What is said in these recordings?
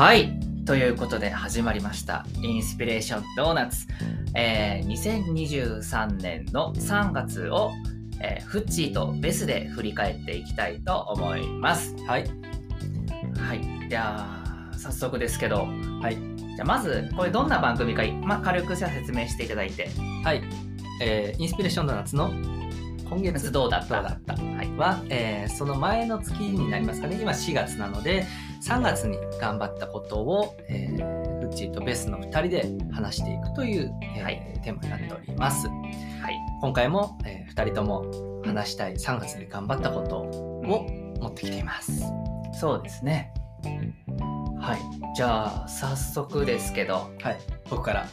はい。ということで始まりました。インスピレーションドーナツ。えー2023年の3月を、えーフッチーとベスで振り返っていきたいと思います。はい。はい。じゃあ、早速ですけど、はい。じゃあまず、これどんな番組か、まあ、軽くじゃあ説明していただいて、はい。えーインスピレーションドーナツの今月月どうだった？どうだった？はい。は、えーその前の月になりますかね。今4月なので、3月に頑張ったことを、えーフッチーとベスの2人で話していくという、えーはいテーマになっております。はい。今回も、え2人とも話したい3月に頑張ったことを持ってきています。そうですね。はい。じゃあ、早速ですけど、はい。僕から。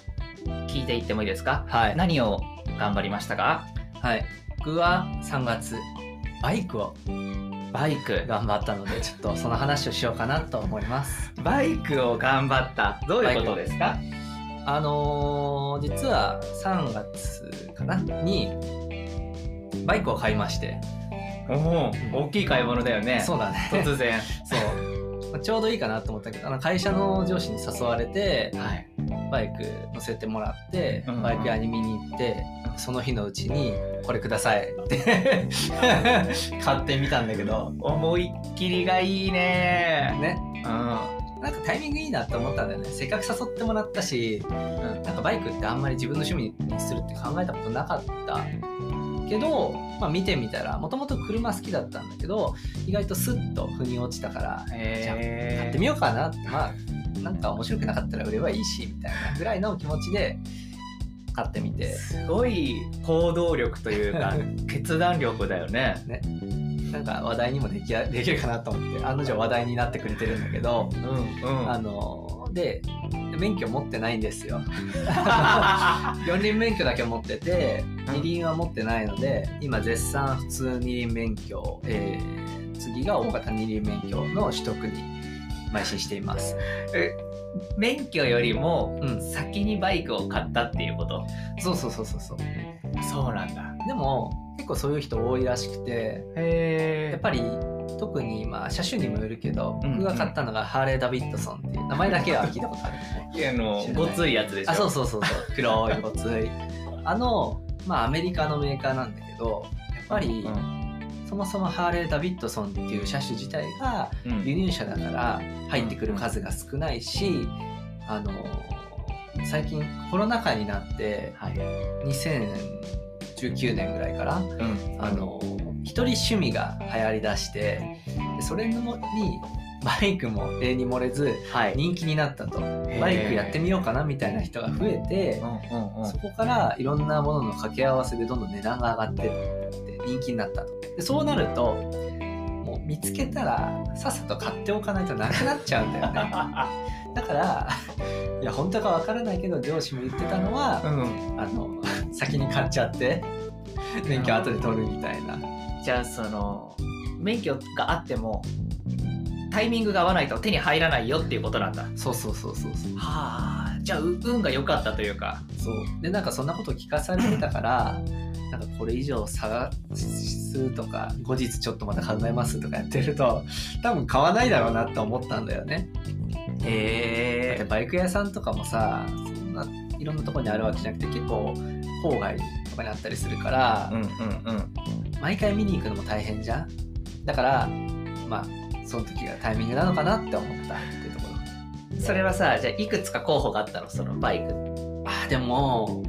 聞いていってもいいですか？はい。何を頑張りましたか？はい。僕は3月、バイクをバイク。頑張ったので、ちょっとその話をしようかなと思います。バイクを頑張った。どういうことですか？あのー実は3月かなにバイクを買いまして、おお、大きい買い物だよね。そうだね突然。そうまあちょうどいいかなと思ったけどあの会社の上司に誘われてはい。バイク乗せてもらってうん。バイク屋に見に行ってその日のうちに「これください」って。買ってみたんだけど思いっきりがいいね。ね。うん。なんかタイミングいいなって思ったんだよね。せっかく誘ってもらったしなんかバイクってあんまり自分の趣味にするって考えたことなかったけど、まあ、見てみたらもともと車好きだったんだけど意外とスッと腑に落ちたから、じゃあへ買ってみようかなってまあなんか面白くなかったら売ればいいしみたいなぐらいの気持ちで買ってみてすごい行動力というか 決断力だよね。ねなんか話題にもできやできるかなと思って案の定話題になってくれてるんだけど、うんうん。あので免許持ってないんですよ。四輪免許だけ持っててうん。二輪は持ってないので今絶賛普通二輪免許、えー次が大型二輪免許の取得に邁進しています。え免許よりもうん先にバイクを買ったっていうこと？そうそうそうそうそう。そうなんだ。でも結構そういう人多いらしくてへやっぱり特にまあ車種にもよるけどうん僕が買ったのがハーレー・ダビッドソンっていう名前だけは聞いたことあるり。あのごついやつでしょ？あそうそうそうそう。黒いごつい。あのまあアメリカのメーカーなんだけどやっぱり、うん。そもそもハーレー・ダビッドソンっていう車種自体がうん。輸入車だから入ってくる数が少ないし、あの最近コロナ禍になってはい。2019年ぐらいからうん。あの一人趣味が流行りだしてでそれにバイクも例に漏れずはい。人気になったと。バイクやってみようかなみたいな人が増えてそこからいろんなものの掛け合わせでどんどん値段が上がってって人気になったと。でそうなるともう見つけたらさっさと買っておかないとなくなっちゃうんだよね だから いや本当かわからないけど上司も言ってたのは、うん。あの 先に買っちゃって免許後で取るみたいなじゃあその免許があってもタイミングが合わないと手に入らないよっていうことなんだ。そうそうそうそうそうはあ。じゃあう運が良かったというか。そうでなんかそんなこと聞かされてたから なんかこれ以上探すとか後日ちょっとまた考えますとかやってると多分買わないだろうなって思ったんだよねへえ。バイク屋さんとかもさそんないろんなとこにあるわけじゃなくて結構郊外とかにあったりするから、うんうんうん。毎回見に行くのも大変じゃん？だからまあその時がタイミングなのかなって思ったっていうところそれはさ、じゃあいくつか候補があったの？そのバイク。あーでも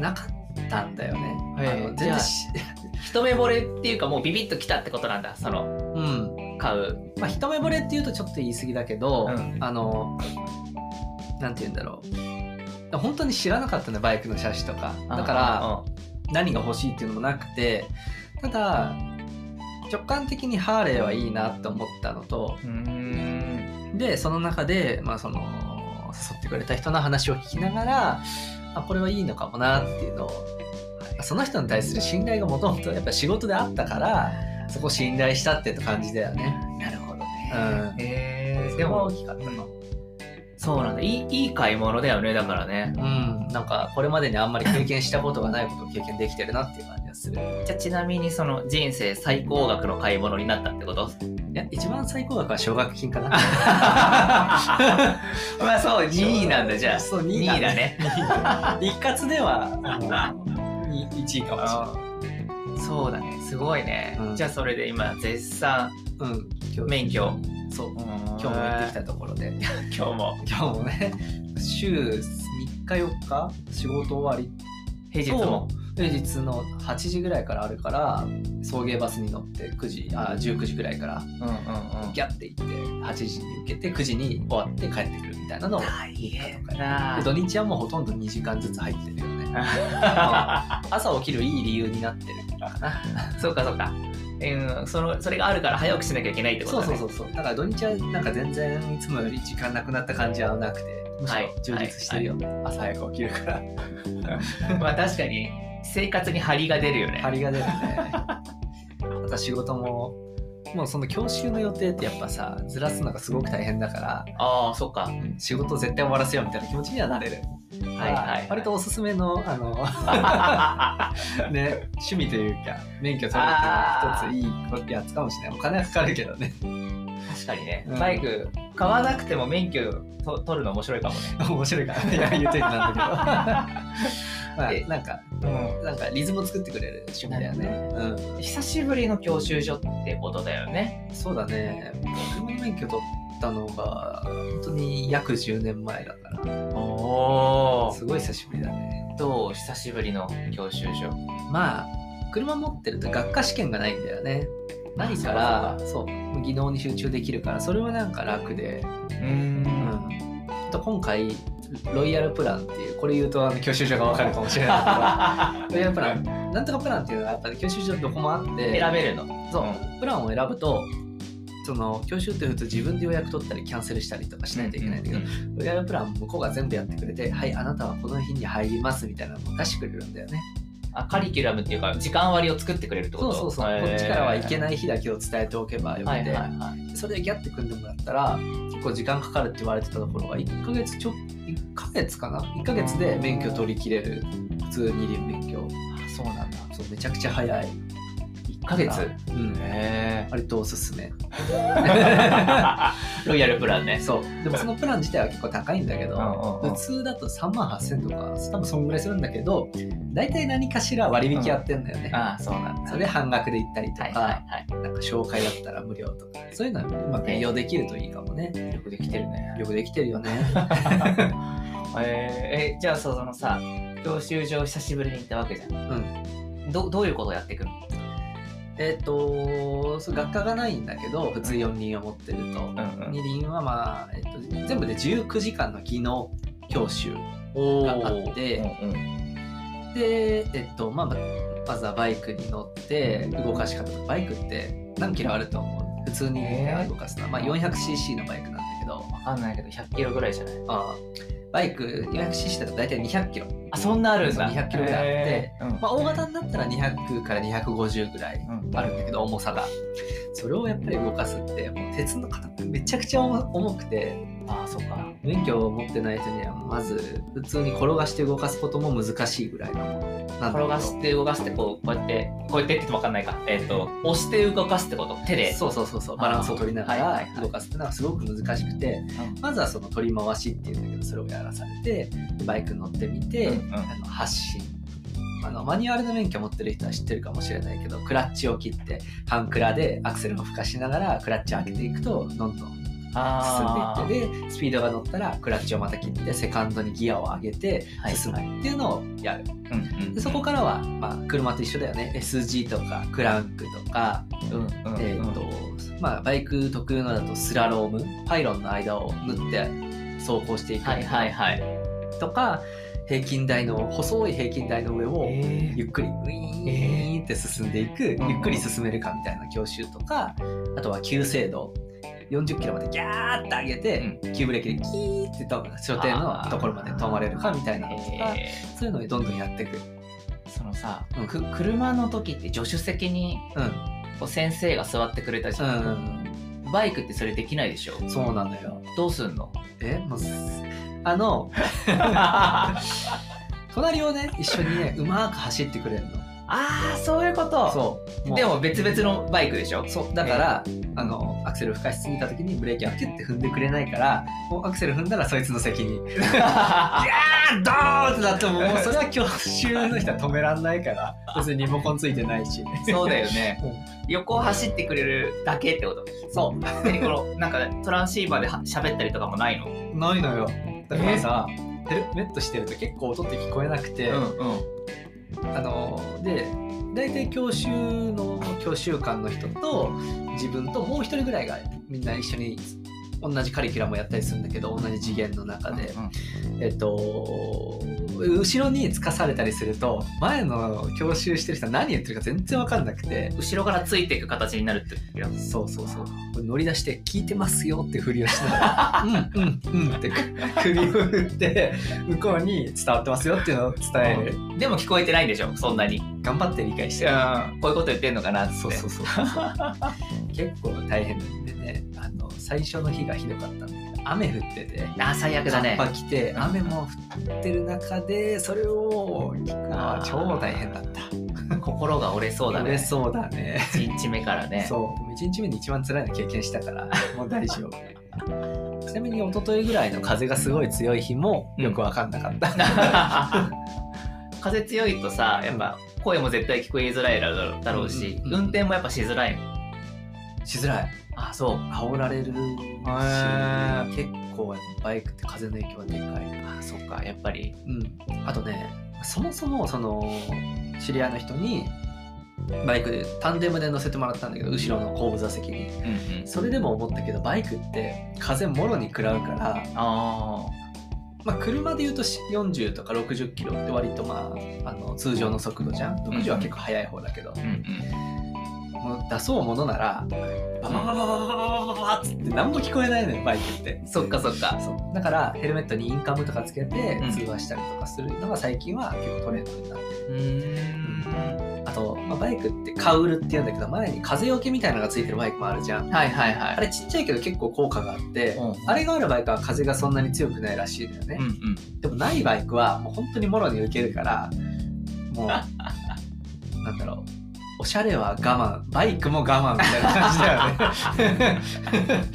なかったんだよね、へーあの全然し 一目惚れっていうかもうビビッときたってことなんだ。そのうん買う。まあ一目惚れっていうとちょっと言い過ぎだけど、うん。あのなんて言うんだろう。本当に知らなかったねバイクの車種とか。だから何が欲しいっていうのもなくて。ただ直感的にハーレーはいいなって思ったのと。でその中で、まあ、その誘ってくれた人の話を聞きながらあこれはいいのかもなっていうのを。その人に対する信頼がもともとやっぱ仕事であったからそこ信頼したって感じだよね。なるほどね。うんへえ。ででもも大きかったの。そうなんだいいいい買い物だよねだからねうん。うん、なんかこれまでにあんまり経験したことがないことを経験できてるなっていう感じがする。じゃあちなみにその人生最高額の買い物になったってこと？いや、一番最高額は奨学金かな。まあそう2位なんだじゃあそう、2 2位だね。一括では、1位かもしれない。そうだね。すごいね、うん。じゃあそれで今絶賛うん、今日免許。そう。今今日も行ってきたところで。今日も。今日もね。週3日4日？仕事終わり？平日も。平日の8時ぐらいからあるから送迎バスに乗って9時あ19時ぐらいからうんうんうん。ギャッて行って8時に受けて9時に終わって帰ってくるみたいなのを大変でだ土日はもうほとんど2時間ずつ入ってるよね 朝起きるいい理由になってるかな。そうかそうか。うんそのそれがあるから早起きしなきゃいけないってことだね。そうそうそうそう。だから土日はなんか全然いつもより時間なくなった感じはなくてむしはいろ充実してるよ。ね、朝早く起きるから。まあ確かに生活に張りが出るよね。張りが出るね。また仕事ももうその教習の予定ってやっぱさずらすのがすごく大変だからああそっか。仕事絶対終わらせようみたいな気持ちにはなれる。はいはいはい。割とおすすめのあの ね趣味というか免許取るっていうのは一ついいやつかもしれない。お金はかかるけどね。確かにね、うん。バイク買わなくても免許と取るの面白いかもね。面白いから。いや言うといてなんだけどまあえなんかうんなんかリズムを作ってくれる趣味だよね。う久しぶりの教習所ってことだよねん。そうだね。車の免許取ったのが本当に約10年前だから、おすごい久しぶりだね。どう久しぶりの教習所？まあ車持ってると学科試験がないんだよね。ないから、そう技能に集中できるから、それはなんか楽で。うーうんと今回ロイヤルプランっていうこれ言うとあの教習所がわかるかもしれないけど。ロイヤルプラン。なんとかプランっていうのはやっぱり教習所どこもあって。選べるの。そう、プランを選ぶとその教習って普通自分で予約取ったりキャンセルしたりとかしないといけないんだけど、ロイヤルプラン向こうが全部やってくれてはいあなたはこの日に入りますみたいなのを出してくれるんだよねあカリキュラムっていうか時間割を作ってくれるってこと？そうそうそう、へー。こっちからはいけない日だけを伝えておけばよくて、はいはいはい。それでギャッて組んでもらったら結構時間かかるって言われてたところが1ヶ月ちょ1ヶ月かな？1ヶ月で免許取り切れる。普通二輪免許あそうなんだ。そうめちゃくちゃ早い。1ヶ月。うん。へ割とおすすめ。ロイヤルプランね。そう。でもそのプラン自体は結構高いんだけど、うんうんうん。普通だと3万8000とか多分そんぐらいするんだけど大体何かしら割引やってんだよね、ああそうなんだ。それで半額で行ったりとか、はいはいはい。なんか紹介だったら無料とか。そういうのはうまく利用できるといいかもね。よくできてるね。よくできてるよね。えー。えじゃあそのさ教習所久しぶりに行ったわけじゃん。うん。どどういうことをやっていくの？えっ、とそう学科がないんだけど普通4輪を持ってると、うん二輪はまあ、えっと全部で19時間の技能教習おがあって。うんうん。で、えっとまあ、ままずはバイクに乗って動かし方バイクって何キロあると思う？普通に動かすのは、まあ、400cc のバイクなんだけど。わかんないけど100キロぐらいじゃない？あバイク 400cc だと大体200キロ、あそんなあるんだ。200キロぐらいあって。うん。まあ、大型になったら200から250ぐらいうん。あるんだけど重さが。それをやっぱり動かすってもう鉄の型ってめちゃくちゃ重重くて。ああそっか。免許を持ってない人にはまず普通に転がして動かすことも難しいぐらいの。転がして動かしてこうこうやってこうやってって言ってもわかんないかえっ、と押して動かすってこと。手で。そうそうそうそう。バランスを取りながら動かすっていうのはすごく難しくて、うん。まずはその取り回しっていうんだけどそれをやらされてバイクに乗ってみて、うんうん。あの発進あのマニュアルの免許持ってる人は知ってるかもしれないけどクラッチを切って半クラでアクセルを吹かしながらクラッチを開けていくとどんどん進んあでいってでスピードが乗ったらクラッチをまた切ってセカンドにギアを上げてはい。進むっていうのをやる、うんうんでそこからは、まあ、車と一緒だよね。SG とかクランクとかうんうんうん。えーとまあ、バイク特有のだとスラローム。パイロンの間を縫って走行していくはいはいはい。とか平均台の細い平均台の上をえゆっくりウィーンって進んでいく、うんゆっくり進めるかみたいな教習とかあとは急制度。40キロまでギャーって上げて、急ブレーキでキーってと所定のところまで止まれるかみたいなのとかえそういうのをどんどんやっていく。ーそのさ、うん。く車の時って助手席にうん。こう先生が座ってくれたじゃん、うん、バイクってそれできないでしょ？そうなのよ。どうすんの？えもうすあの 隣をね一緒にねうまく走ってくれるのああそういうこと。そう。でも別々のバイクでしょ？そう。だから、あのアクセル吹かしすぎた時にブレーキをキュッて踏んでくれないからもうアクセル踏んだらそいつの責任 いやードーンってなってももうそれは教習の人は止めらんないから別にリモコンついてないし。そうだよね。うん。横を走ってくれるだけってことそう。何このなんかトランシーバーでは喋ったりとかもないの？ないのよ。だからさヘルメットしてると結構音って聞こえなくて、うんうんあので大体教習の教習官の人と自分ともう一人ぐらいがみんな一緒に同じカリキュラムをやったりするんだけど同じ次元の中で、うんえっと後ろにつかされたりすると前の教習してる人は何言ってるか全然分かんなくて。後ろからついていく形になるってそうそうそう。乗り出して聞いてますよってふりをしながら うんうんうんって首を振って向こうに伝わってますよっていうのを伝える。でも聞こえてないんでしょ？そんなに。頑張って理解してる。うんこういうこと言ってんのかなって。そうそうそう。結構大変なんでね。あの最初の日がひどかったんだけど雨降ってて。あー最悪だね。カッパ来て雨も降ってる中でそれを聞くのは超大変だった。心が折れそうだね。折れそうだね。1日目からね。そう。1日目に一番辛いの経験したから もう大丈夫。ちなみに一昨日ぐらいの風がすごい強い日もよく分かんなかった、風強いとさやっぱ声も絶対聞こえづらいだろうし、うんうんうん運転もやっぱしづらいのしづらいあそう。煽られるしへ結構バイクって風の影響はでかい。あそっか。やっぱり。うん、あとねそもそもその知り合いの人にバイクでタンデムで乗せてもらったんだけど後ろの後部座席に。うんうんそれでも思ったけどバイクって風もろに食らうから、あまあ、車で言うとし40とか60キロって割とまああの通常の速度じゃん。60は結構速い方だけど、あうんうん出そうものならババババババババババっつって何も聞こえないのよバイクってそっかそっかそうだからヘルメットにインカムとかつけて通話したりとかするのが最近は結構トレンドになってるあと、まあ、バイクってカウルって言うんだけど前に風よけみたいなのがついてるバイクもあるじゃんはいはいはいあれちっちゃいけど結構効果があって、うんあれがあるバイクは風がそんなに強くないらしいのよね、うんうんでもないバイクはもう本当にもろに受けるからもうなんだろうおしゃれは我慢バイクも我慢みたいな感じだよね。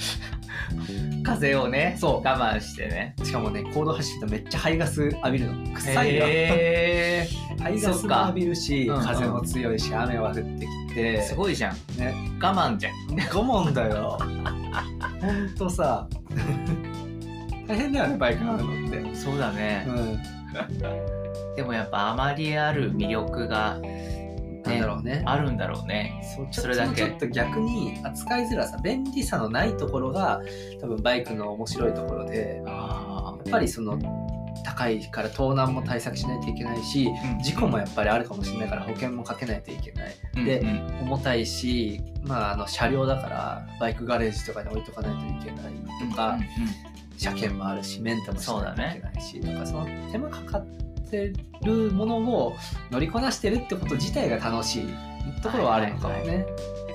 風をねそう。我慢してね。しかもねコード走るとめっちゃ排ガス浴びるの臭いよへ排ガスも浴びるしそっか風も強いし雨は降ってきて。ーすごいじゃん。ね。我慢じゃん。我慢だよ。ほんとさ。大変だよねバイク乗るのってそうだね。うん。でもやっぱあまりある魅力がなんだろうね。あるんだろうね。そうちょそれだけ。ちょっと逆に扱いづらさ便利さのないところが多分バイクの面白いところであやっぱりその高いから盗難も対策しないといけないしうん。事故もやっぱりあるかもしれないから保険もかけないといけない。でうんうん。重たいし、まあ、あの車両だからバイクガレージとかに置いとかないといけないとか、車検もあるしメンテもしないといけないし、とかその手間かかってるものを乗りこなしてるってこと自体が楽しいところはあるのかもね。はい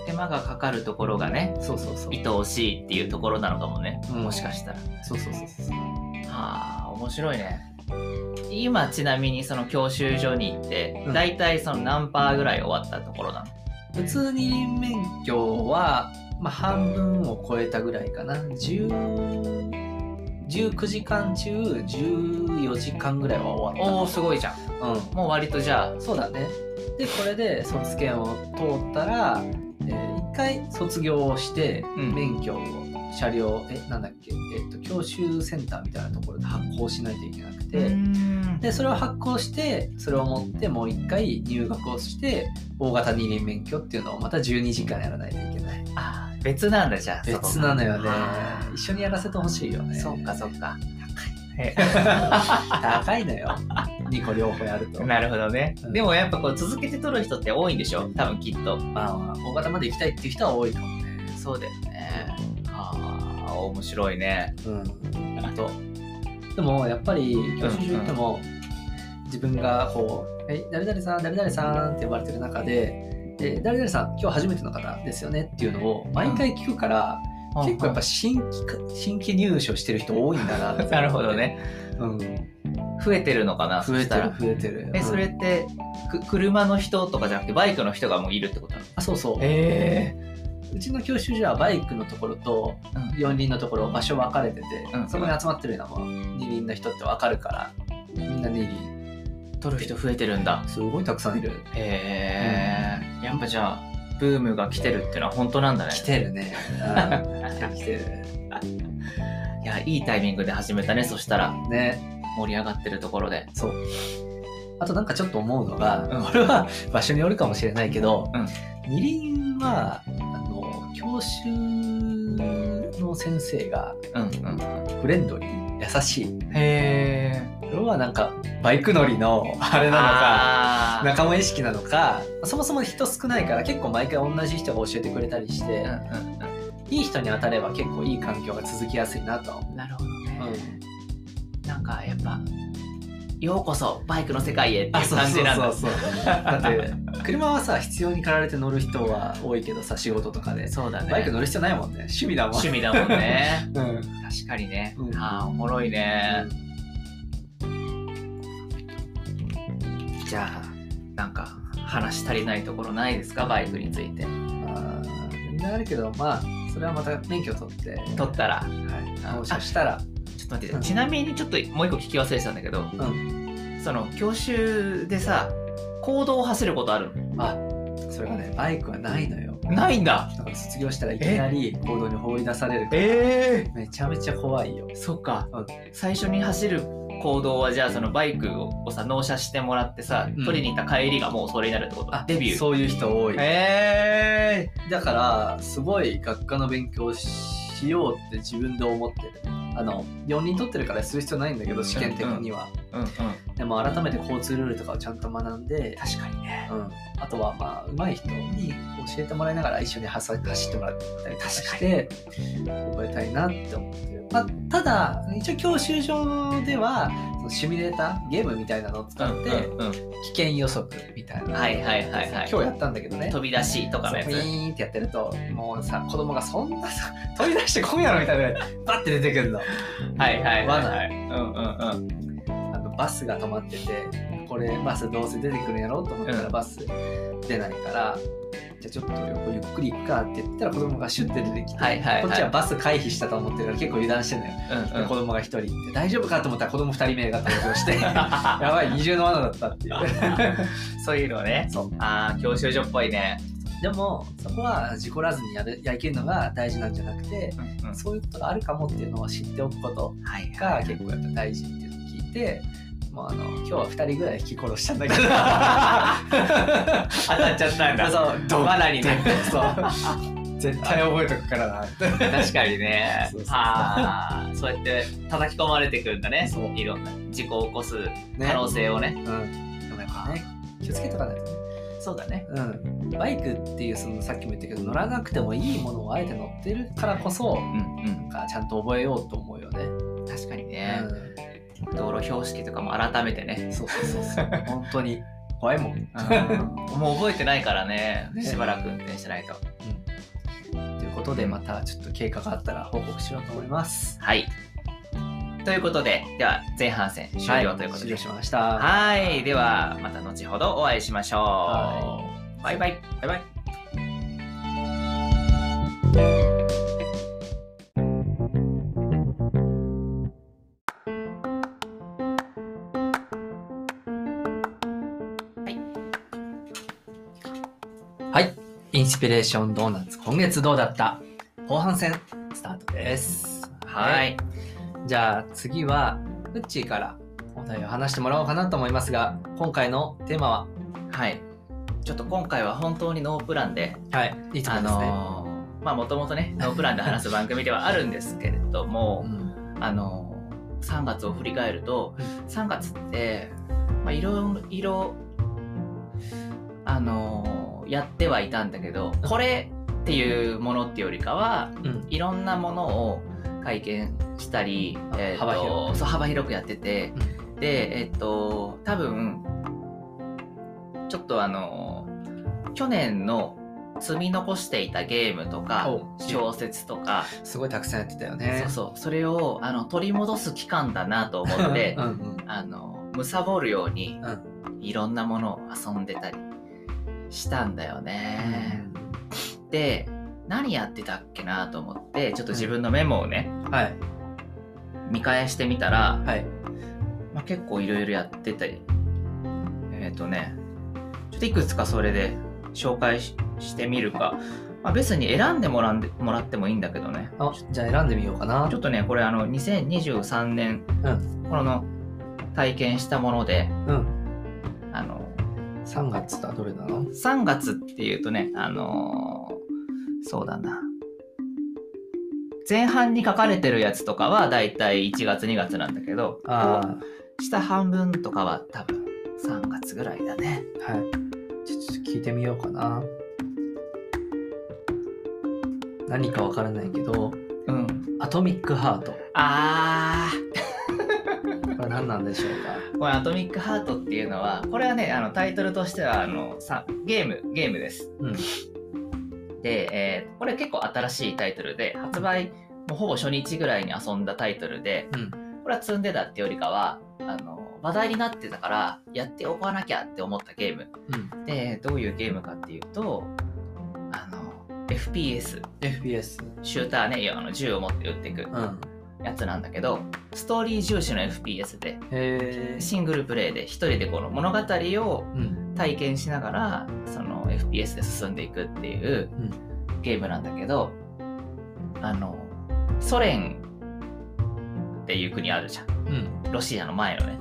手間がかかるところがねそうそうそう。愛おしいっていうところなのかもね、うんもしかしたらそうそうそうそう。はあ面白いね今ちなみにその教習所に行って、うん大体その何パーぐらい終わったところなの？普通二輪免許は、まあ、半分を超えたぐらいかな。10 19時間中14時間ぐらいは終わおおすごいじゃんった。うん。もう割とじゃあそうだね。で、これで卒検を通ったら、えー一回卒業をして、うん免許を、車両、え、なんだっけ、えっ、と、教習センターみたいなところで発行しないといけなくて、うんで、それを発行して、それを持ってもう一回入学をして、大型二輪免許っていうのをまた12時間やらないといけない。あー別なんだじゃあ別なのよね。一緒にやらせてほしいよね。そっかそっか。高い のよ。2個両方やると。なるほどね、うん。でもやっぱこう続けて取る人って多いんでしょ？多分きっと。まあ、大型まで行きたいっていう人は多いかもね。そうだよね。ああ面白いね。うん、あと。でもやっぱり教習所行っても、自分がこう「はい誰々さん誰々さん」って呼ばれてる中で「で誰々さん今日初めての方ですよね」っていうのを毎回聞くから、結構やっぱ新規か新規入所してる人多いんだな なるほどね。うん。増えてるのかな増えてる増えてる。えうん。それってく車の人とかじゃなくてバイクの人がもういるってことなの？あそうそう。へうちの教習所はバイクのところとえ四輪のところ場所分かれてて、うん。そこに集まってるのは二輪の人って分かるからみんな二輪取る人増えてるんだ。すごいたくさんいる。へえやっぱじゃあブームが来てるっていうのは本当なんだね。来てるね、うん、来てる来てる。いやいいタイミングで始めたねそしたら。ね。盛り上がってるところで。そう。あとなんかちょっと思うのが、うん。これは場所によるかもしれないけど、うん。二輪はあの教習の先生がうんうんフレンドリー優しい。へえこれはなんかバイク乗りのあれなのか仲間意識なのかそもそも人少ないから結構毎回同じ人が教えてくれたりして、うんうんいい人に当たれば結構いい環境が続きやすいなとなるほどね、う、なんかやっぱようこそバイクの世界へっていう感じなんだ。そうそうそうだって 車はさ必要に駆られて乗る人は多いけどさ仕事とかで。そうだね。バイク乗る必要ないもんね。趣味だもん。趣味だもんね。うん。確かにね、うん。ああおもろいね、じゃあなんか話足りないところないですか？バイクについて。あー全然あるけどまあそれはまた免許取って。取ったら。はい。納車したら。ちょっと待って、うん。ちなみにちょっともう一個聞き忘れてたんだけどうん。その教習でさ公道を走ることあるあそれがねバイクはないのよ。のないんだ。だから卒業したらいきなり行動に放り出されるから。えめちゃめちゃ怖いよ。えそっか、うん。最初に走る行動はじゃあそのバイクをさ納車してもらってさ、うん。取りに行った帰りがもうそれになるってこと？あデビュー。そういう人多い。えだからすごい学科の勉強しようって自分で思ってる。あの4人取ってるからする必要ないんだけど試験的には、うんうんでも改めて交通ルールとかをちゃんと学んで、確かにね。うん、あとはまあ上手い人に教えてもらいながら一緒に走走ってもらったりとかして覚えたいなって思ってる、まあ、ただ一応教習所ではそのシミュレーターゲームみたいなのを使って危険予測みたいな、はいはいはいはい。今日やったんだけどね。飛び出しとかのやつ。ーンってやってるともうさ子供がそんなさ飛び出してこんやろみたいなバッて出てくるの。はいはいはいはい。罠うんうんうんバスが止まっててこれバスどうせ出てくるんやろうと思ったうん。らバス出ないから、じゃあちょっと横ゆっくり行くかって言ったら子供がシュッて出てきて、はいはいはい。こっちはバス回避したと思ってるから結構油断してん。のよ、うんうんで子供が1人って大丈夫かと思ったら子供2人目が登場して やばい二重の罠だったっていう。そういうのね。そう。ああ教習所っぽいね。でもそこは事故らずにやるやりきるのが大事なんじゃなくてうんうん。そういうことがあるかもっていうのを知っておくことはいが結構やっぱ大事っていうのを聞いて、もうあの今日は2人ぐらい引き殺したんだけど。当たっちゃったんだ。そう罠にね。そう。絶対覚えとくからな。確かにね。そうあそうやって叩き込まれてくるんだね。そう。いろんな事故を起こすね。可能性をね。うん、でもやっぱね。気をつけとかないとね。そうだね。うん、バイクっていうそのさっきも言ったけど乗らなくてもいいものをあえて乗ってるからこそうんうん。ちゃんと覚えようと思うよね。確かにね、う道路標識とかも改めてね。ん、そうそうそうそう。本当に。怖いもん。うん。もう覚えてないからね。ね。しばらく運転しないと。ということでまたちょっと経過があったら報告しようと思います。はい。ということででは前半戦終了ということで。終了しました。はい。ではまた後ほどお会いしましょう、はバイバイ。バイバイ。ンスピレーションドーナツ、今月どうだった？後半戦スタートです。はい。じゃあ次は、フッチーからお題を話してもらおうかなと思いますが、今回のテーマは、はい。ちょっと今回は本当にノープランで。はい、いつもあですね。のーまあもともとねノープランで話す番組ではあるんですけれども、うん。あのー3月を振り返ると、3月って、まあ、いろいろあのーやってはいたんだけどこれっていうものっていうよりかはうん。いろんなものを体験したり、あえーと幅広く。そう幅広くやってて、でえっ、と多分ちょっとあの去年の積み残していたゲームとかお小説とか、すごいたくさんやってたよね。そうそうそれをあの取り戻す期間だなと思って うんうん。あの貪るようにうん。いろんなものを遊んでたりしたんだよね。で何やってたっけなと思ってちょっと自分のメモをねはい。見返してみたら、はい。まあ、結構いろいろやっててえっ、とねちょっといくつかそれで紹介ししてみるか、まあ、別に選んでもらんでもらってもいいんだけどね。あじゃあ選んでみようかな。ちょっとねこれあの2023年、うこの体験したものでうん。あの3月だどれだの？3月っていうとねあのーそうだな。前半に書かれてるやつとかはだいたい1月2月なんだけどあ下半分とかは多分3月ぐらいだね。あはい。ちょっと聞いてみようかな。何かわからないけど。うん。アトミックハー。トあこれ何なんでしょうー これ「アトミックハート」っていうのはこれはねあのタイトルとしてはあのさゲームゲームです。かうん。で、えーこれ結構新しいタイトルで発売もうほぼ初日ぐらいに遊んだタイトルでうん。これは積んでたってよりかはあの話題になってたからやっておかなきゃって思ったゲーム。うん。でどういうゲームかっていうとあの FPS FPS シューターねあの銃を持って撃っていく。うんやつなんだけどストーリー重視の FPS でシングルプレイで一人でこの物語をうん。体験しながらその FPS で進んでいくっていううん。ゲームなんだけどあのソ連っていう国あるじゃん。うん。ロシアの前のね。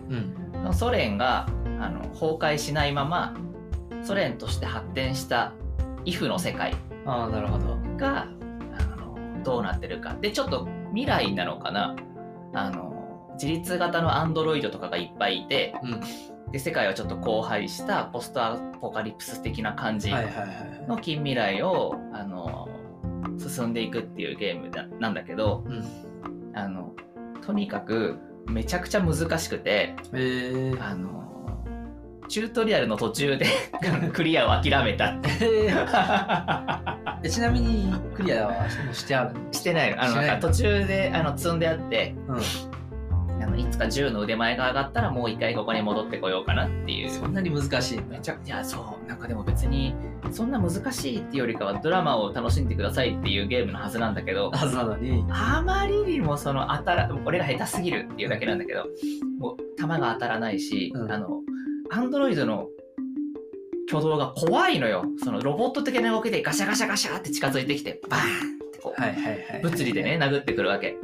うん。ソ連があの崩壊しないままソ連として発展したイフの世界ああなるほど。があのどうなってるか。でちょっと未来なのかな？あの自立型のアンドロイドとかがいっぱいいてうん。で世界はちょっと荒廃したポストアポカリプス的な感じの近未来をあの進んでいくっていうゲームだなんだけどうん。あのとにかくめちゃくちゃ難しくてえー。あのチュートリアルの途中で クリアを諦めたって えーちなみにクリアはしてあるしてない。のあのなんか途中であの積んであってうん。あのいつか銃の腕前が上がったらもう一回ここに戻ってこようかなっていう。そんなに難しいめちゃいやそうなんかでも別にそんな難しいっていうよりかはドラマを楽しんでくださいっていうゲームのはずなんだけどはずなのに。あまりにもその当たら俺が下手すぎるっていうだけなんだけどもう弾が当たらないし、うん。あのアンドロイドの挙動が怖いのよ。そのロボット的な動きでガシャガシャガシャって近づいてきてバーンってこう、はいはいはい物理でね殴ってくるわけ。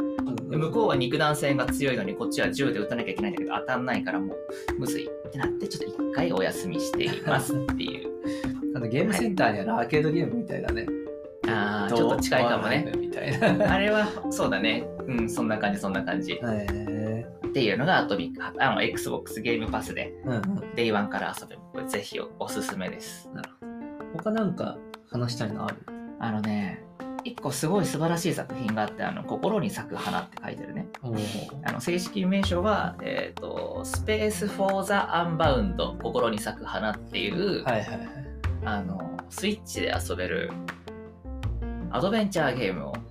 向こうは肉弾戦が強いのにこっちは銃で撃たなきゃいけないんだけど当たんないからもうむずいってなってちょっと一回お休みしていますっていう。あのゲームセンターにあるアーケードゲームみたいだね。あーちょっと近いかもね。みたいな。あれはそうだね。うんそんな感じそんな感じ。へえっていうのがアトミックハあの XBOX ゲームパスでうんうん。Day1 から遊べる。これぜひおすすめです。他なんか話したいのある？あのね一個すごい素晴らしい作品があってあの心に咲く花って書いてるね。あの正式名称は、えー、と Space for the Unbound 心に咲く花っていう、はいはいはい。あのスイッチで遊べるアドベンチャーゲームをうん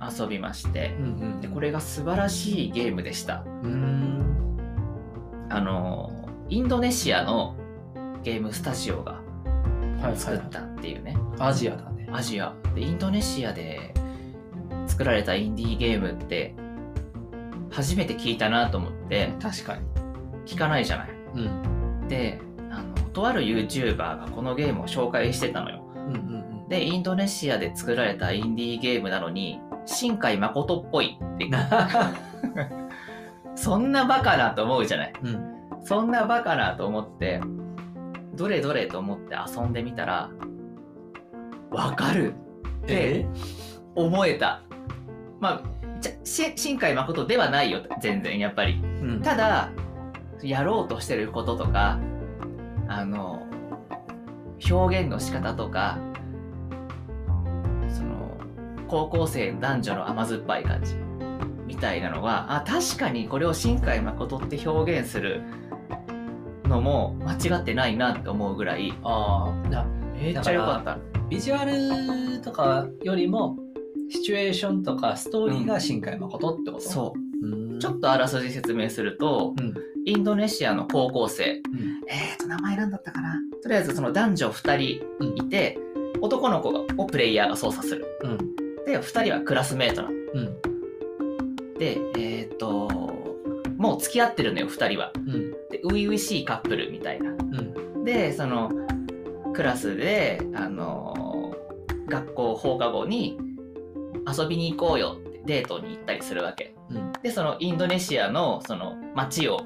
遊びまして。うんうん。でこれが素晴らしいゲームでした。あのインドネシアのゲームスタジオがはいはい。作ったっていうね、アジアだね。アジア。でインドネシアで作られたインディーゲームって初めて聞いたなと思って確かに。聞かないじゃない。うん。であのとある YouTuber がこのゲームを紹介してたのよでインドネシアで作られたインディーゲームなのに新海誠っぽいって。そんなバカなと思うじゃない。うん。うんそんなバカなと思ってどれどれと思って遊んでみたらわかるって思えた。まあ新海誠ではないよ全然やっぱり。うん。ただやろうとしてることとかあの表現の仕方とか高校生男女の甘酸っぱい感じみたいなのがあ確かにこれを新海誠って表現するのも間違ってないなって思うぐらいああめっちゃ良かった。ビジュアルとかよりもシチュエーションとかストーリーが新海誠ってこと、そう。うん、ちょっとあらすじ説明すると、うん。インドネシアの高校生、うん。えーと、名前なんだったかな？とりあえずその男女2人いて、男の子をプレイヤーが操作する。うんで、2人はクラスメートなの。うんで、えっ、と、もう付き合ってるのよ、2人は。うんで、初々しいカップルみたいな。うんで、その、クラスで、あのー学校放課後に遊びに行こうよってデートに行ったりするわけ。うんで、そのインドネシアのその街を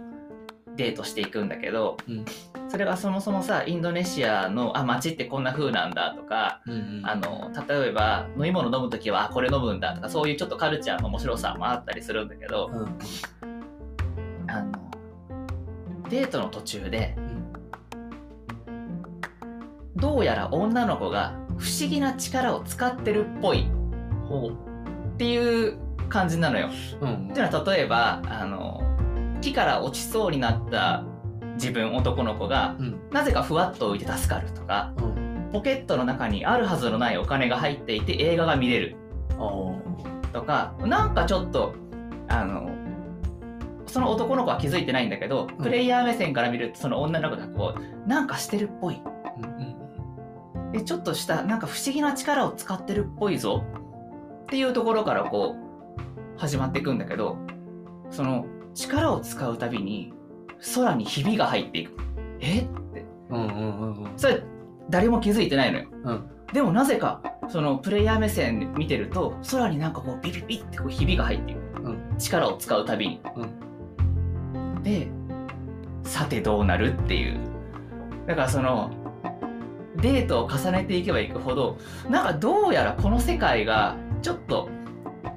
デートしていくんだけど、うんそれがそもそもさ、インドネシアの、あ、街ってこんな風なんだとか、うんあの、例えば飲み物飲むときはあこれ飲むんだとか、そういうちょっとカルチャーの面白さもあったりするんだけど、うん。あの、デートの途中で、どうやら女の子が不思議な力を使ってるっぽいほっていう感じなのよ。ううん。っていうのは例えばあの木から落ちそうになった自分男の子がうん。なぜかふわっと浮いて助かるとかうん。ポケットの中にあるはずのないお金が入っていて映画が見れるとかなんかちょっとあのその男の子は気づいてないんだけど、うん。プレイヤー目線から見るとその女の子がこうなんかしてるっぽい。うんでちょっとしたなんか不思議な力を使ってるっぽいぞ。っていうところからこう始まっていくんだけどその力を使うたびに空にひびが入っていく。え？って。うんうんうんうん。それ誰も気づいてないのよ。うん。でもなぜかそのプレイヤー目線で見てると空になんかこうビビビってこうひびが入っていく。うん。力を使うたびに、でさてどうなるっていう。だからそのデートを重ねていけばいくほどなんかどうやらこの世界がちょっと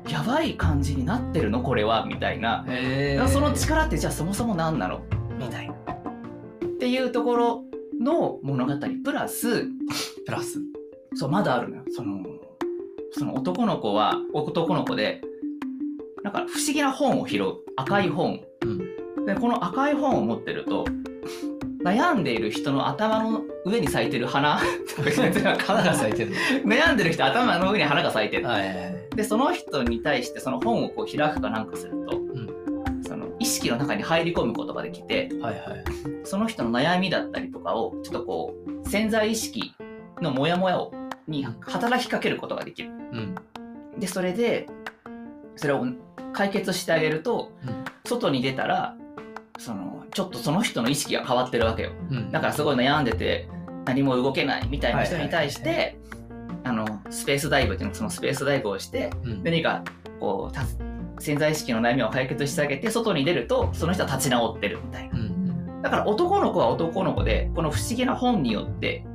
やばい感じになってるの？これは？みたいな。その力ってじゃあそもそも何なの？みたいな。っていうところの物語。プラス。プラス。そうまだあるのよ。そのその男の子は男の子でなんか不思議な本を拾う。赤い本。うん。でこの赤い本を持ってると悩んでいる人の頭の上に咲いてる花。花が咲いてる悩んでる人頭の上に花が咲いてるの。はいはいはい。でその人に対してその本をこう開くかなんかすると、その意識の中に入り込むことができてはいはい。その人の悩みだったりとかをちょっとこう潜在意識のモヤモヤをに働きかけることができる。うん。でそれでそれを解決してあげるとうん。外に出たらそのちょっとその人の意識が変わってるわけよ。うん。だからすごい悩んでて何も動けないみたいな人に対しはい。はいてあのスペースダイブっていうのそのスペースダイブをしてうん。何かこうた潜在意識の悩みを解決してあげて外に出るとその人は立ち直ってるみたいな。うんだから男の子は男の子でこの不思議な本によって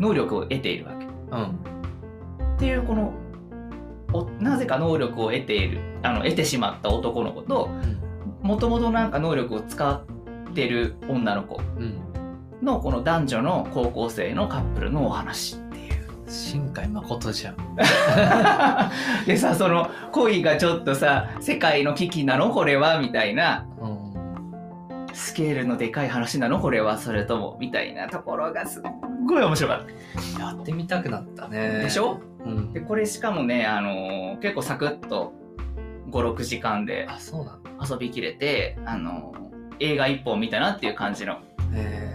能力を得ているわけ。っうん。ていうこのおなぜか能力を得ているあの得てしまった男の子ともともとなんか能力を使ってる女の子。うんのこの男女の高校生のカップルのお話っていう。新海誠じゃん。でさその恋がちょっとさ世界の危機なの？これは？みたいな。うん。スケールのでかい話なの？これはそれとも？みたいなところがすっごい面白かった。やってみたくなったね。でしょ？うん。でこれしかもね、あのー結構サクッと56時間であそうなんだ遊びきれて、あのー映画一本見たなっていう感じの。へ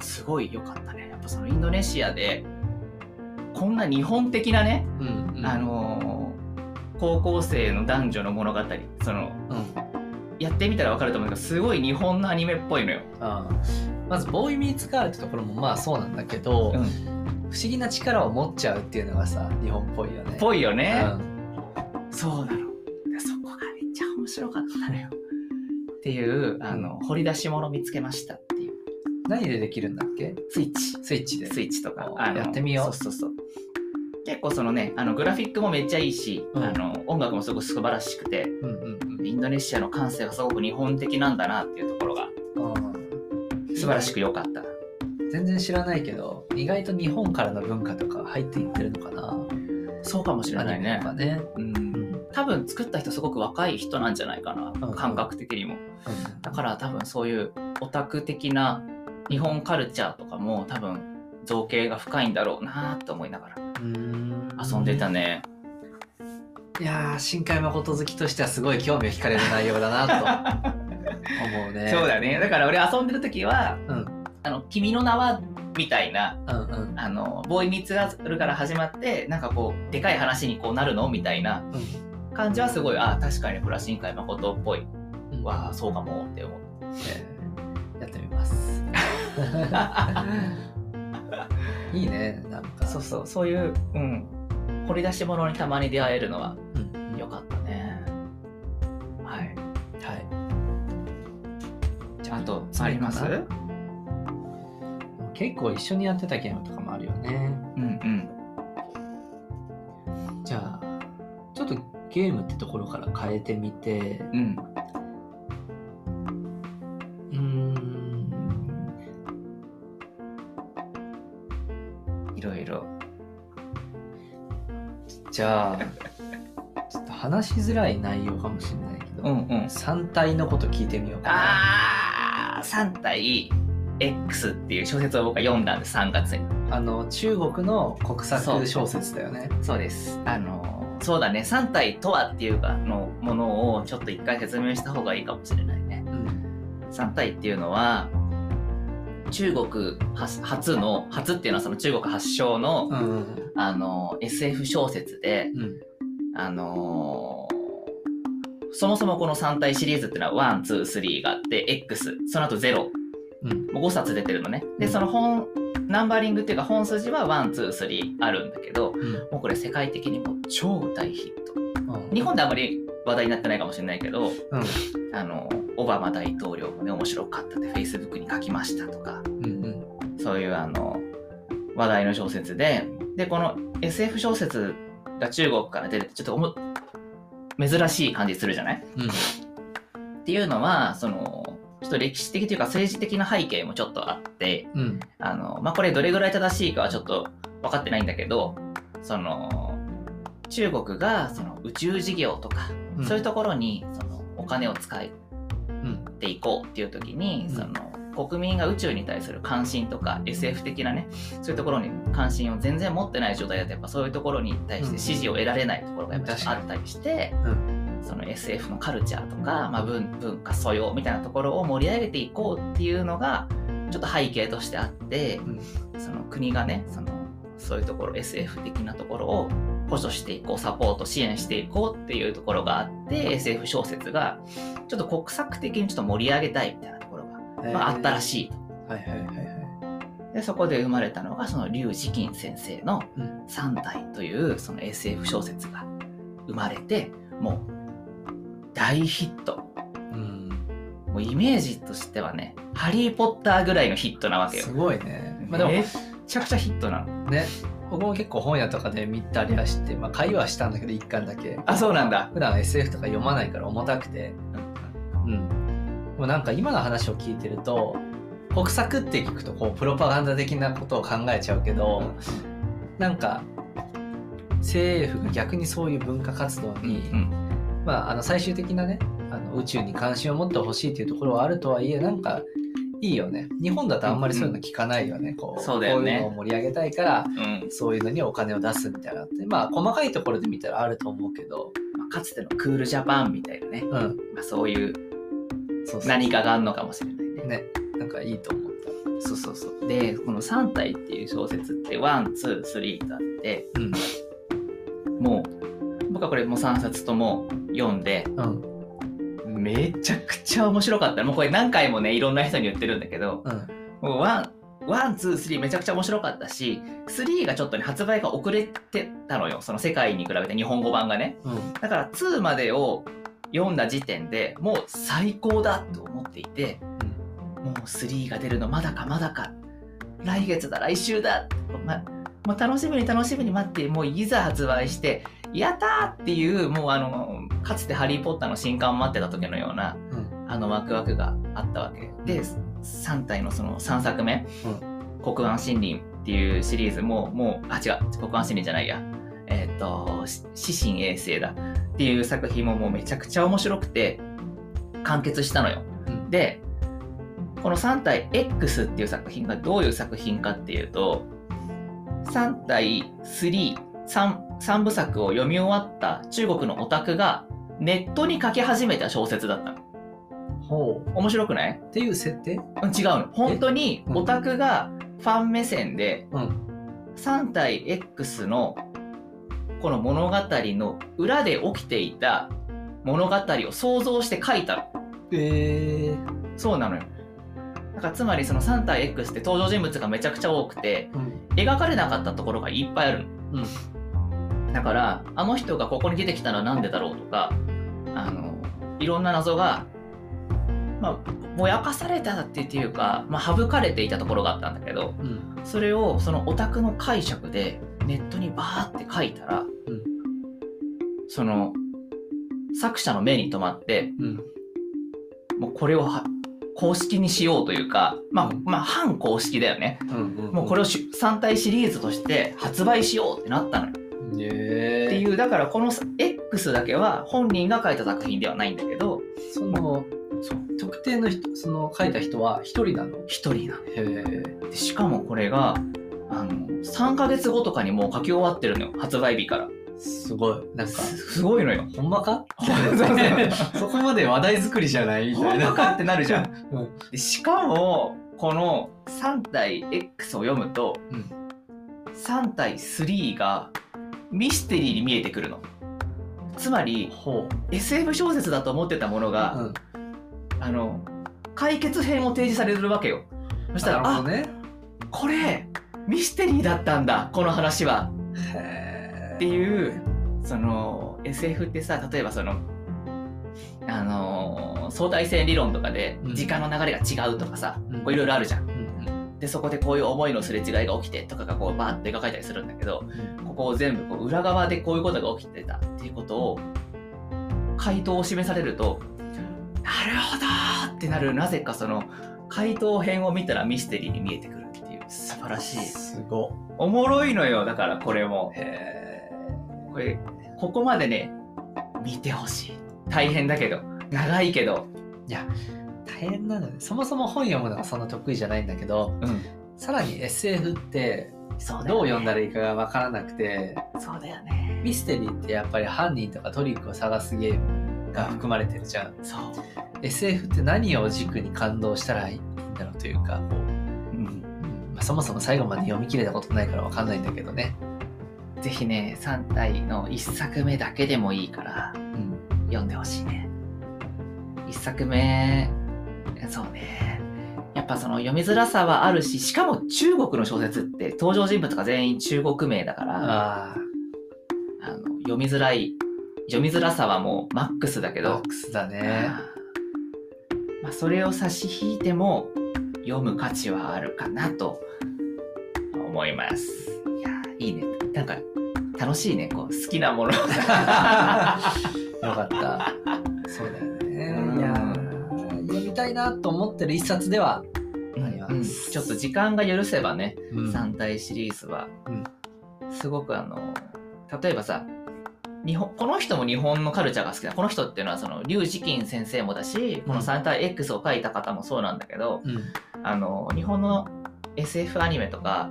すごい良かったね。やっぱそのインドネシアでこんな日本的なね、えうんうん。あのー高校生の男女の物語そのうん。やってみたら分かると思うけどすごい日本のアニメっぽいのよ。まずボーイミーツガールってところもまあそうなんだけど、うん。不思議な力を持っちゃうっていうのがさ日本っぽいよね。ぽいよね。うん。そうなの。白かったのよ。っていうあの掘り出し物見つけましたっていう。何でできるんだっけ？スイッチ。スイッチで。スイッチとか。あやってみよう。そうそうそう。結構そのねあのグラフィックもめっちゃいいし、うん。あの音楽もすごく素晴らしくてうんうんインドネシアの感性がすごく日本的なんだなっていうところがうん素晴らしく良かった。全然知らないけど意外と日本からの文化とか入っていってるのかな？そうかもしれないね。ね。う、うんん多分作った人すごく若い人なんじゃないかな、うん感覚的にも。うんだから多分そういうオタク的な日本カルチャーとかも多分造形が深いんだろうなと思いながら。うん。遊んでたね。いやー新海誠好きとしてはすごい興味を惹かれる内容だなと。思うね。そうだね。だから俺遊んでる時は、うん。あの、君の名は、みたいな、うんうん。あの、ボーイミツがるから始まって、なんかこう、でかい話にこうなるのみたいなうん感じはすごい、あ、確かにこれは新海誠っぽい。うん。わあ、そうかもって思う。え ーやってみます。いいねなんか。そうそう、そういう、うん、掘り出し物にたまに出会えるのはうん。うん良かったね。はい。はい。じあと、次あります？結構一緒にやってたゲームとかもあるよねゲームってところから変えてみてうん。うーんいろいろ。じゃあちょっと話しづらい内容かもしれないけど、うんうん。3体のこと聞いてみようかなあー、3体 X っていう小説を僕は読んだんです、3月に。あの中国の国策小説だよねそうです。あの、そうだね、3体とはっていうかのものをちょっと一回説明した方がいいかもしれないね。うん。3体っていうのは、中国初初の、初っていうのはその中国発祥の、うん。うんあの、SF 小説で、うん。あのーそもそもこの3体シリーズっていうのは1、2、3があって X、その後0、うん。もう5冊出てるのね。で、うん。その本、ナンバリングっていうか本筋は1、2、3あるんだけど、うん。もうこれ世界的にも超大ヒット。うん。日本であまり話題になってないかもしれないけど、うん。あの、オバマ大統領もね、面白かったって Facebook に書きましたとか、うんうん。そういうあの、話題の小説で、で、この SF 小説が中国から出てて、ちょっとおも珍しい感じするじゃない？うん。っていうのは、その、ちょっと歴史的というか政治的な背景もちょっとあって、うん。あの、まあ、これどれぐらい正しいかはちょっと分かってないんだけど、その、中国がその宇宙事業とか、うん。そういうところにそのお金を使いうん。ていこうっていう時に、うん。その国民が宇宙に対する関心とか SF 的なねそういうところに関心を全然持ってない状態だとやっぱそういうところに対して支持を得られないところがやっぱりあったりして、うんその SF のカルチャーとか、まあ、文文化素養みたいなところを盛り上げていこうっていうのがちょっと背景としてあって、うん。その国がねそのそういうところ SF 的なところを補助していこうサポート支援していこうっていうところがあって SF 小説がちょっと国策的にちょっと盛り上げたいみたいなところが、まあ、あったらしいと。はいはいはいはい。でそこで生まれたのがその劉慈欣先生のうん「三体」というその SF 小説が生まれてもう大ヒット。うん。もうイメージとしてはね「ハリー・ポッター」ぐらいのヒットなわけよ。すごいね。まあでもめっちゃくちゃヒットなの。ね。僕も結構本屋とかで見たりはして、まあ、会話したんだけど一巻だけ。あそうなんだ。普段 SF とか読まないから重たくて。うん。でもなんか今の話を聞いてると国策って聞くとこうプロパガンダ的なことを考えちゃうけど、なんか政府が逆にそういう文化活動うんに、うんまあ、あの最終的なねあの宇宙に関心を持ってほしいっていうところはあるとはいえなんかいいよね。日本だとあんまりそういうの聞かないよね、こうそうだよね。こういうのを盛り上げたいからうん。そういうのにお金を出すみたいな。のってまあ細かいところで見たらあると思うけどまあかつてのクールジャパンみたいなね、うん。まあ、そういう何かがあるのかもしれないね。ね。なんかいいと思っそうそうそう。でこの「3体」っていう小説って one two three とあってたうん。もう僕はこれもう3冊とも読んでうんめちゃくちゃ面白かったもうこれ何回もねいろんな人に言ってるんだけどうんもう one one、two、three めちゃくちゃ面白かったし、3がちょっとね、発売が遅れてたのよ。その世界に比べて日本語版がね。うんだから2までを読んだ時点でもう最高だと思っていて、もう3が出るのまだかまだか。来月だ、来週だ。ま、もう楽しみに楽しみに待って、もういざ発売して、やったーっていう、もうあの、かつてハリー・ポッターの新刊を待ってた時のような、うん。あのワクワクがあったわけ。で3体のその3作目「黒暗森林」っていうシリーズももうあ違う黒暗森林じゃないや。えっ、とし「死神衛星だ」っていう作品ももうめちゃくちゃ面白くて完結したのよ。うん。でこの3体 X っていう作品がどういう作品かっていうと3対33 3部作を読み終わった中国のオタクがネットに書き始めた小説だったの。ほう面白くない？っていう設定？うん違うの。本当にうんオタクがファン目線でうん3対 X のこの物語の裏で起きていた物語を想像して書いたの。えーそうなのよ。だからつまりその3対 X って登場人物がめちゃくちゃ多くてうん描かれなかったところがいっぱいあるの。だからあの人がここに出てきたのはなんでだろうとかあのいろんな謎がまあぼやかされたっていうか、まあ、省かれていたところがあったんだけどうん。それをそのオタクの解釈でネットにバーって書いたら、ん。その作者の目に留まってうん。もうこれをは公式にしようというか、まあうん。まあ反公式だよね。もうこれをし3体シリーズとして発売しようってなったのよ。えっていうだからこの X だけは本人が書いた作品ではないんだけどその。特定の人その書いた人は一人なの。一人なの。しかもこれがあの3ヶ月後とかにもう書き終わってるのよ。発売日から。すごい。なんか。すすごいのよ。ほんまか？そこまで話題作りじゃないみたいな。本当か？ってなるじゃん。うん。でしかもこの3体 X を読むと、うん。3体3がミステリーに見えてくるの。つまりほ SF 小説だと思ってたものうが、うん。あの解決編を提示されるわけよ。そしたらね。これミステリーだったんだこの話は。へっていうその SF ってさ例えばそのあの相対性理論とかでうん。時間の流れが違うとかさ、いろいろあるじゃんでそこでこういう思いのすれ違いが起きてとかがこうバーって描かれたりするんだけどここを全部こう裏側でこういうことが起きてたっていうことを回答を示されるとなるほどってなる。なぜかその回答編を見たらミステリーに見えてくるっていう素晴らしい。すご。おもろいのよ。だからこれも。いへこれここまでね見てほしい。大変だけど。長いけど。えいや大変なのねそもそも本読むのがそん。な得意じゃないんだけどうん。さらに SF ってそうどう読んだらいいいかが分からなくてそうだよね。ミステリーってやっぱり犯人とかトリックを探すゲームが含まれてるじゃん。そう。SF って何を軸に感動したらいいんだろうというかこう、うん。うんまあ、そもそも最後まで読み切れたことないから分かんないんだけどね、ぜひね3体の1作目だけでもいいからうん、読んでほしいね。1作目そうね。やっぱその読みづらさはあるししかも中国の小説って登場人物が全員中国名だからああ。の読みづらい読みづらさはもうマックスだけどあマックスだね。まあ、それを差し引いても読む価値はあるかなと思います。いやいいね。なんか楽しいねこう好きなもの。よかったたいなと思ってる一冊ではあります。うん。ちょっと時間が許せばね、うん。3体シリーズは、うん。すごくあの例えばさ日本この人も日本のカルチャーが好きだ。この人っていうのはその劉慈欣先生もだしこの3体 X を書いた方もそうなんだけど、うん。あの日本の SF アニメとか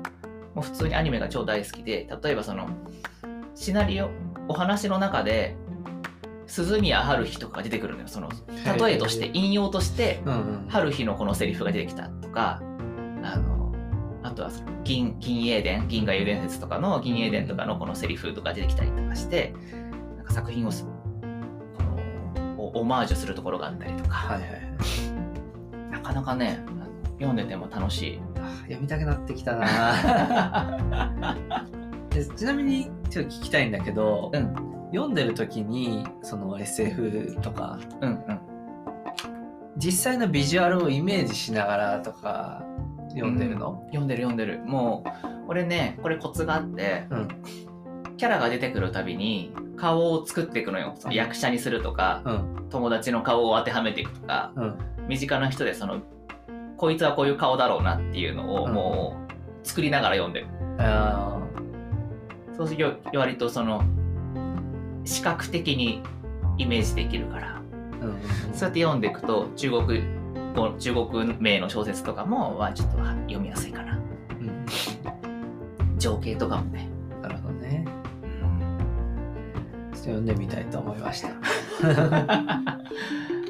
もう普通にアニメが超大好きで例えばそのシナリオお話の中で鈴宮春日とかが出てくるのよ。その例えとして引用として春日のこのセリフが出てきたとかあのあとは銀銀英伝銀河英伝説とかの銀英伝とかのこのセリフとか出てきたりとかしてなんか作品をすこのオオマージュするところがあったりとか、はいはいはい。なかなかね読んでても楽しい。あ読みたくなってきたな。でちなみにちょっと聞きたいんだけど、うん読んでる時にその SF とかうんうん。実際のビジュアルをイメージしながらとか読んでるの、読んでる読んでる。もう俺ねこれコツがあってうん。キャラが出てくるたびに顔を作っていくのよ。その役者にするとかうん。友達の顔を当てはめていくとかうん。身近な人でそのこいつはこういう顔だろうなっていうのをうん。もう作りながら読んでる、あそうすると割とその視覚的にイメージできるからーうんうんそうやって読んでいくと中国語中国名の小説とかもはちょっと読みやすいかなうん情景とかもね。なるほどね。ちょっと読んでみたいと思いました。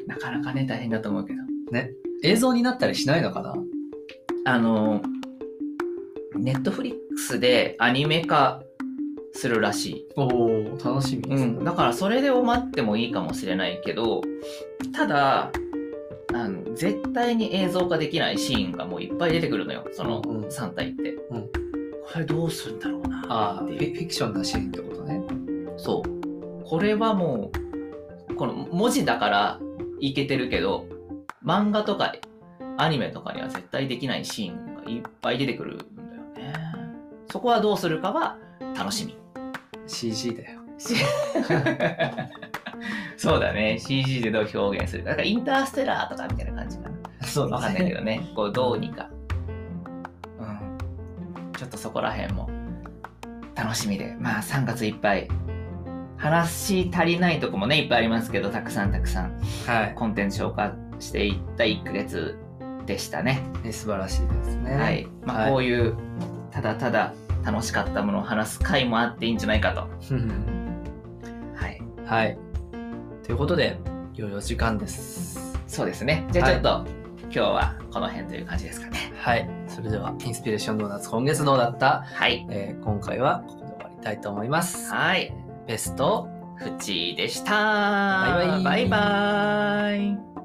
なかなかね、大変だと思うけど。ね。映像になったりしないのかな？あの、ネットフリックスでアニメ化するらしい。おお楽しみですね。うん、だからそれで待ってもいいかもしれないけど、ただ、あの絶対に映像化できないシーンがもういっぱい出てくるのよ、そのうん3体って。うんこれどうするんだろうなっていうィフィクションなシーンってことね。そう。これはもう、この文字だからいけてるけど、漫画とかアニメとかには絶対できないシーンがいっぱい出てくるんだよね。そこはどうするかは楽しみ。CG だよ。そうだね。CG でどう表現するか。だからインターステラーとかみたいな感じかな。そうわかんないけどね。こうどうにか。うん。ちょっとそこら辺も楽しみで。まあ3月いっぱい。話足りないとこもね、いっぱいありますけど、たくさんたくさんはい。コンテンツ消化していった1ヶ月でしたね。ね素晴らしいですね。はい。まあはいこういう、ただただ楽しかったものを話す回もあっていいんじゃないかと。はい。はい。ということで、いよいよ時間です。そうですね。じゃあはいちょっと、今日はこの辺という感じですかね。はい。それでは、インスピレーションドーナツ今月どうだった、はい。えー今回はここで終わりたいと思います。はい。ベストフチでした。バイバイバイバイ。